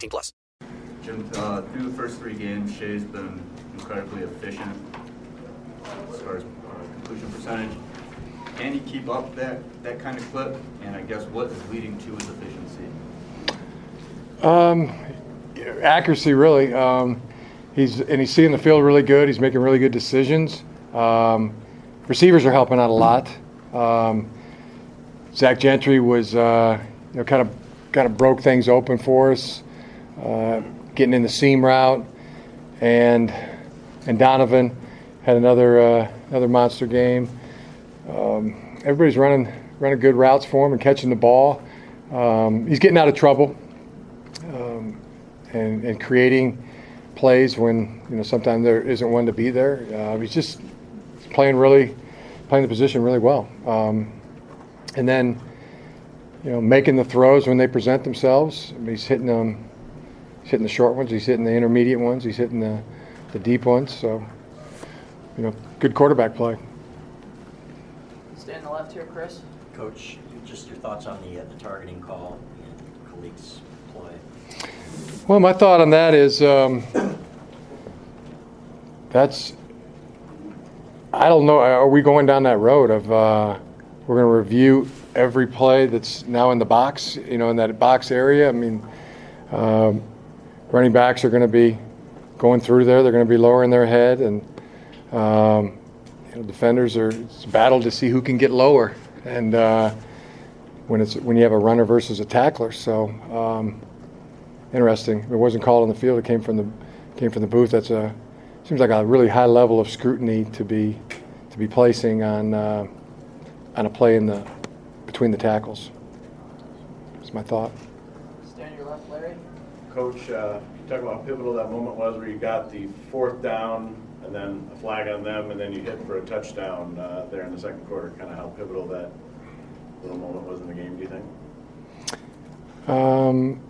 18 plus. Jim, uh, through the first three games, Shea's been incredibly efficient as far as uh, completion percentage. Can he keep up that, that kind of clip? And I guess what is leading to his efficiency? Um, accuracy, really. Um, he's and he's seeing the field really good. He's making really good decisions. Um, receivers are helping out a lot. Um, Zach Gentry was, uh, you know, kind of kind of broke things open for us, uh, getting in the seam route, and and Donovan had another uh, another monster game. Um, everybody's running running good routes for him and catching the ball. Um, he's getting out of trouble um, and, and creating plays when you know sometimes there isn't one to be there. Uh, he's just playing really playing the position really well, um, and then you know making the throws when they present themselves. I mean, he's hitting them. He's hitting the short ones. He's hitting the intermediate ones. He's hitting the the deep ones. So you know, good quarterback play. Stay on the left here, Chris. Coach, just your thoughts on the, uh, the targeting call and Khaleke's play. Well, my thought on that is um, that's I don't know. Are we going down that road of uh, we're going to review every play that's now in the box? You know, in that box area. I mean, um, running backs are going to be going through there. They're going to be lowering their head, and um, you know, defenders are it's a battle to see who can get lower. And uh, when it's when you have a runner versus a tackler, so um, interesting. It wasn't called on the field. It came from the came from the booth. That's a seems like a really high level of scrutiny to be to be placing on uh, on a play in the between the tackles. That's my thought. Stay on your left, Larry. Coach, uh, you talk about how pivotal that moment was where you got the fourth down and then a flag on them and then you hit for a touchdown uh, there in the second quarter. Kind of how pivotal that little moment was in the game, do you think? Um,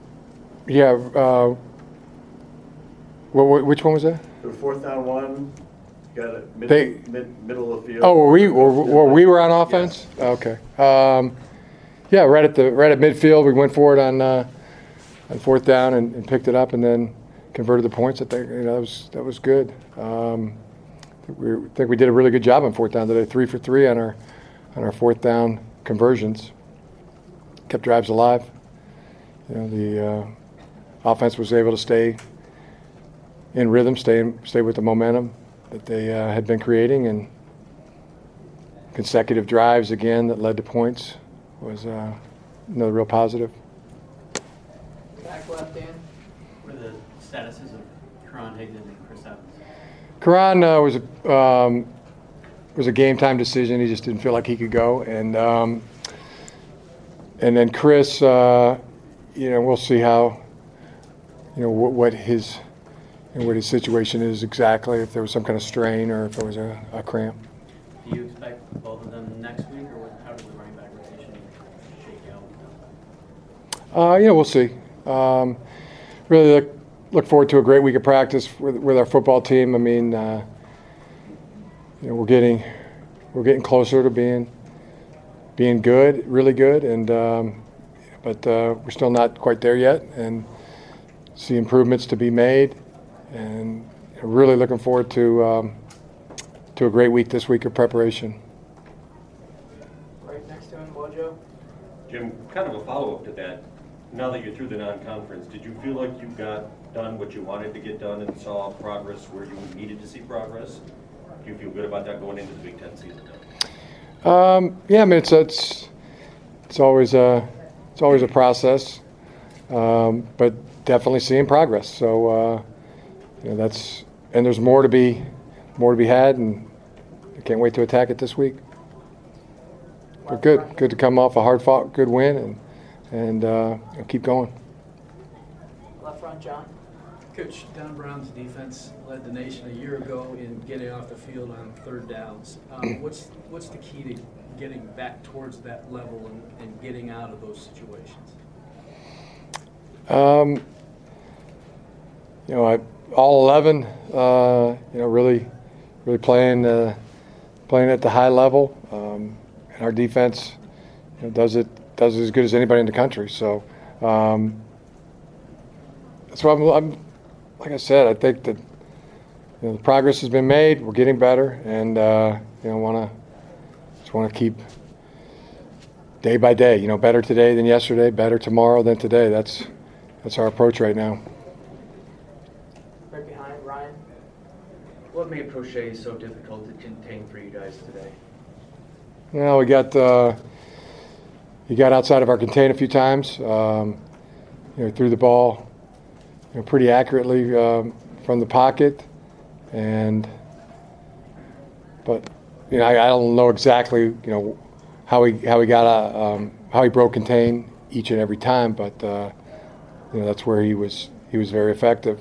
yeah. Uh, wh- wh- which one was that? The fourth down one, got it mid, They- mid, middle of the field. Oh, were we were, were we were on offense? Okay. Um, yeah, right at the right at midfield, we went for it on uh, on fourth down and, and picked it up, and then converted the points. I think you know that was that was good. Um, we think we did a really good job on fourth down today. Three for three on our on our fourth down conversions. Kept drives alive. You know the uh, offense was able to stay in rhythm, stay in, stay with the momentum that they uh, had been creating, and consecutive drives again that led to points was uh, another real positive. Back left, Dan. What are the statuses of Karan Higdon and Chris Evans? Karan uh, was a um, was a game time decision. He just didn't feel like he could go, and um, and then Chris, uh, you know, we'll see how you know what, what his you know, what his situation is exactly. If there was some kind of strain or if it was a, a cramp. Do you expect both of them next week, or what, how does the running back rotation shake out? Uh, yeah, we'll see. Um, really look, look forward to a great week of practice with, with our football team. I mean, uh, you know, we're getting we're getting closer to being being good, really good, and um, but uh, we're still not quite there yet, and see improvements to be made, and really looking forward to um, to a great week this week of preparation. Right next to him, Wojo. Jim, kind of a follow-up to that. Now that you're through the non-conference, did you feel like you got done what you wanted to get done and saw progress where you needed to see progress? Do you feel good about that going into the Big Ten season? Um, yeah, I mean it's it's it's always a it's always a process, um, but definitely seeing progress. So uh, you know that's and there's more to be more to be had, and I can't wait to attack it this week. But good, good to come off a hard fought good win and and uh, keep going. Left front, John. Coach, Don Brown's defense led the nation a year ago in getting off the field on third downs. Um, what's what's the key to getting back towards that level and, and getting out of those situations? Um, you know, I, all 11, uh, you know, really, really playing, uh, playing at the high level. Um, and our defense you know, does it does as good as anybody in the country. So um, that's why I'm, I'm, like I said, I think that you know, the progress has been made. We're getting better, and uh, you know, want to just want to keep day by day. You know, better today than yesterday, better tomorrow than today. That's that's our approach right now. Right behind, Ryan. What made Prochet so difficult to contain for you guys today? Well, we got uh, he got outside of our contain a few times. Um, you know, threw the ball you know, pretty accurately um, from the pocket, and but you know, I, I, don't know exactly you know how he how he got uh, um, how he broke contain each and every time, but uh, you know that's where he was he was very effective.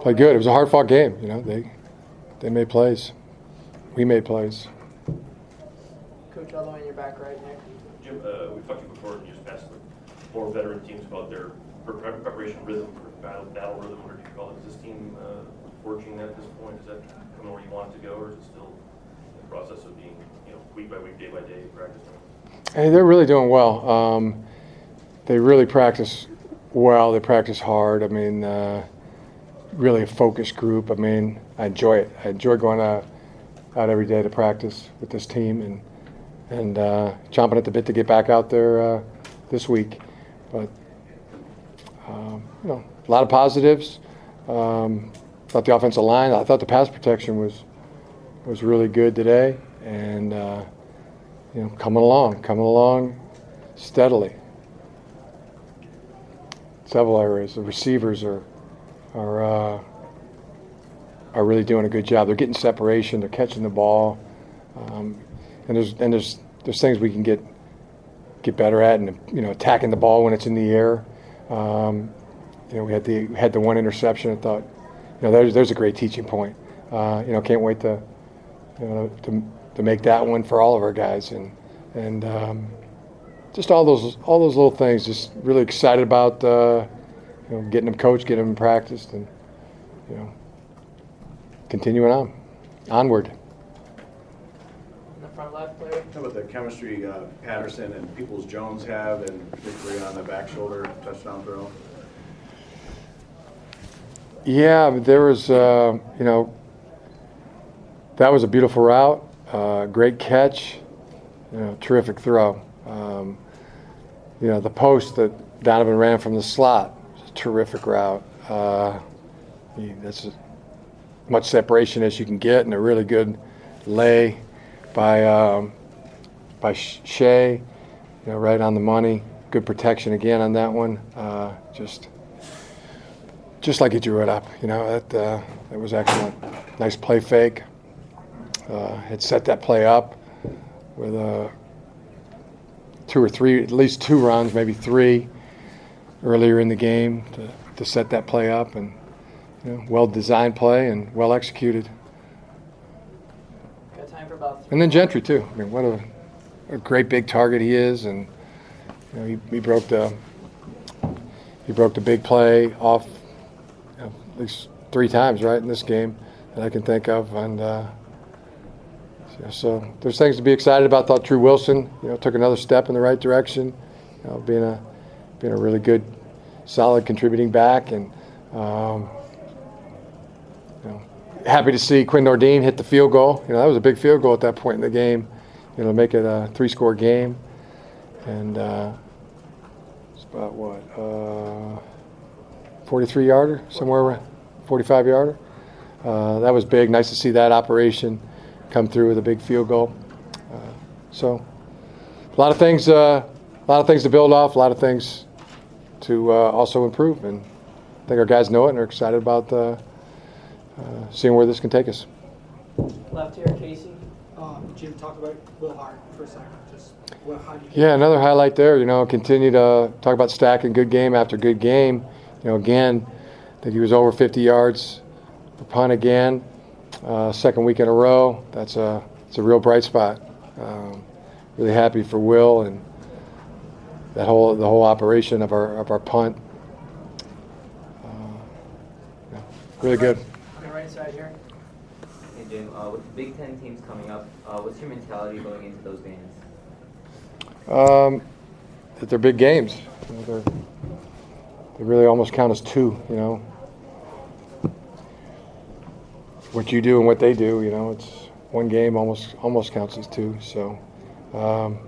Played good. It was a hard fought game. You know they they made plays. We made plays. Coach, all the way in your back right, Nick. Jim, uh, we've talked to you before, and you just asked the four veteran teams about their preparation rhythm, or battle, battle rhythm, whatever you call it. Is this team uh, forging that at this point? Is that coming where you want it to go, or is it still in the process of being, you know, week by week, day by day practicing? Hey, they're really doing well. Um, they really practice well. They practice hard. I mean, uh, really a focused group. I mean, I enjoy it. I enjoy going out, out every day to practice with this team and and uh, chomping at the bit to get back out there uh, this week. But um, you know, a lot of positives. Um, thought the offensive line. I thought the pass protection was was really good today, and uh, you know, coming along, coming along steadily. Several areas. The receivers are are uh, are really doing a good job. They're getting separation. They're catching the ball, um, and there's and there's there's things we can get get better at, and you know, attacking the ball when it's in the air. Um, you know, we had the had the one interception. I thought, you know, there's there's a great teaching point. Uh, you know, can't wait to you know to to make that one for all of our guys, and and um, just all those all those little things. Just really excited about. Uh, you know, getting them coached, getting them practiced, and you know, continuing on, onward. In the front left, Larry. How about the chemistry uh, Patterson and Peoples Jones have, and particularly on the back shoulder touchdown throw? Yeah, there was, uh, you know, that was a beautiful route, uh, great catch, you know, terrific throw. Um, you know, the post that Donovan ran from the slot terrific route. Uh, that's a, much separation as you can get, and a really good lay by um, by Shea, you know, right on the money. Good protection again on that one. Uh, just just like he drew it up. You know, that uh, that was excellent. Nice play fake. Uh, had set that play up with a two or three, at least two runs, maybe three earlier in the game to, to set that play up and you know, well designed play and well executed. Got time for about And then Gentry too. I mean, what a, a great big target he is, and you know, he, he broke the he broke the big play off you know, at least three times, right, in this game that I can think of, and. Uh, so there's things to be excited about. Thought Tru Wilson, you know, took another step in the right direction, you know, being a being a really good, solid contributing back, and um, happy to see Quinn Nordin hit the field goal. You know, that was a big field goal at that point in the game. You know, make it a three-score game, and uh, it's about what, uh, 43 yarder, somewhere around 45 yarder. Uh, that was big. Nice to see that operation come through with a big field goal. Uh, so, a lot of things, uh, a lot of things to build off, a lot of things to uh, also improve, and I think our guys know it and are excited about uh, seeing where this can take us. Left here, Casey. Um, Jim, talk about Will Hart for a second. Just what, how do you Yeah, another highlight there. You know, continue to talk about stacking good game after good game. You know, again, I think he was over 50 yards per punt again. Uh, second week in a row. That's a it's a real bright spot. Um, really happy for Will and that whole the whole operation of our of our punt. Uh, yeah, really good. Okay, right side here. Uh, with the Big Ten teams coming up, uh, what's your mentality going into those games? Um, that they're big games. You know, they're, they really almost count as two. You know, what you do and what they do. You know, it's one game almost almost counts as two. So um,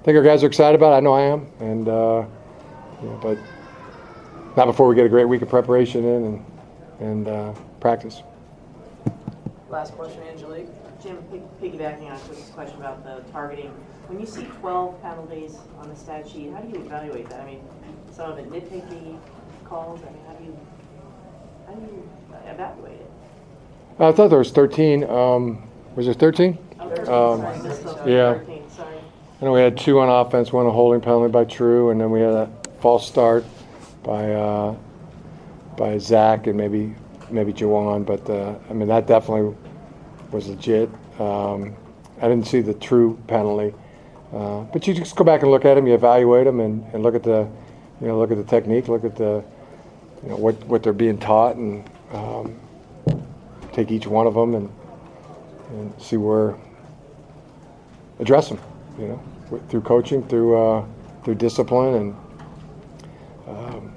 I think our guys are excited about it. I know I am, and uh, you know, but not before we get a great week of preparation in and and uh, practice. Last question, Angelique. Jim, piggybacking on Chris's question about the targeting, when you see 12 penalties on the stat sheet, how do you evaluate that? I mean, some of it nitpicky calls, I mean, how do you, how do you evaluate it? I thought there was 13. Um, was there 13? Oh, 13, Um, sorry, this is yeah. 13, sorry. I know we had two on offense, one a holding penalty by Tru, and then we had a false start by uh, by Zach and maybe maybe Juwann. But uh, I mean that definitely was legit. Um, I didn't see the Tru penalty, uh, but you just go back and look at them, you evaluate them, and, and look at the you know look at the technique, look at the you know what what they're being taught, and um, take each one of them and and see where address them, you know, through coaching, through uh, through discipline, and um,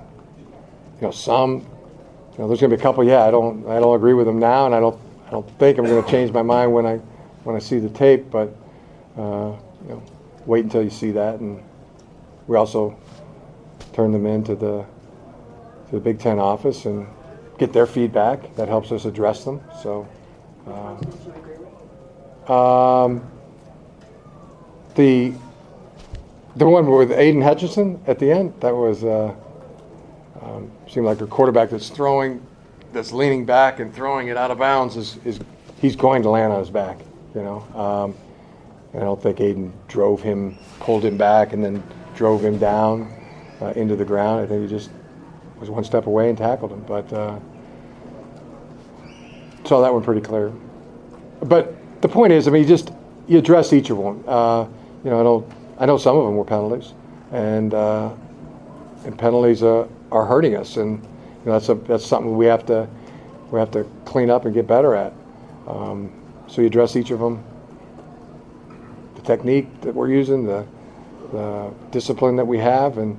you know, some, you know, there's going to be a couple. Yeah, I don't, I don't agree with them now, and I don't, I don't think I'm going to change my mind when I when I see the tape. But uh, you know, wait until you see that, and we also turn them into the to the Big Ten office and get their feedback. That helps us address them. So. Um, um, the the one with Aidan Hutchinson at the end that was uh, um, seemed like a quarterback that's throwing, that's leaning back and throwing it out of bounds is, is he's going to land on his back, you know. Um, I don't think Aidan drove him, pulled him back, and then drove him down uh, into the ground. I think he just was one step away and tackled him. But uh, saw that one pretty clear. But the point is, I mean, you just you address each of them. Uh, you know, I know I know some of them were penalties, and uh, and penalties uh, are hurting us, and know that's a that's something we have to we have to clean up and get better at. Um, so you address each of them. The technique that we're using, the the discipline that we have, and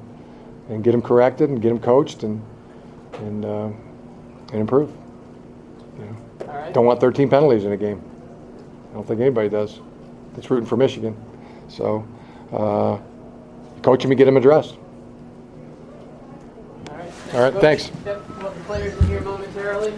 and get them corrected and get them coached and and uh, and improve. You know. All right. Don't want 13 penalties in a game. I don't think anybody does. That's rooting for Michigan. So, uh, coach them and get them addressed. All right. Thanks. Players in here momentarily.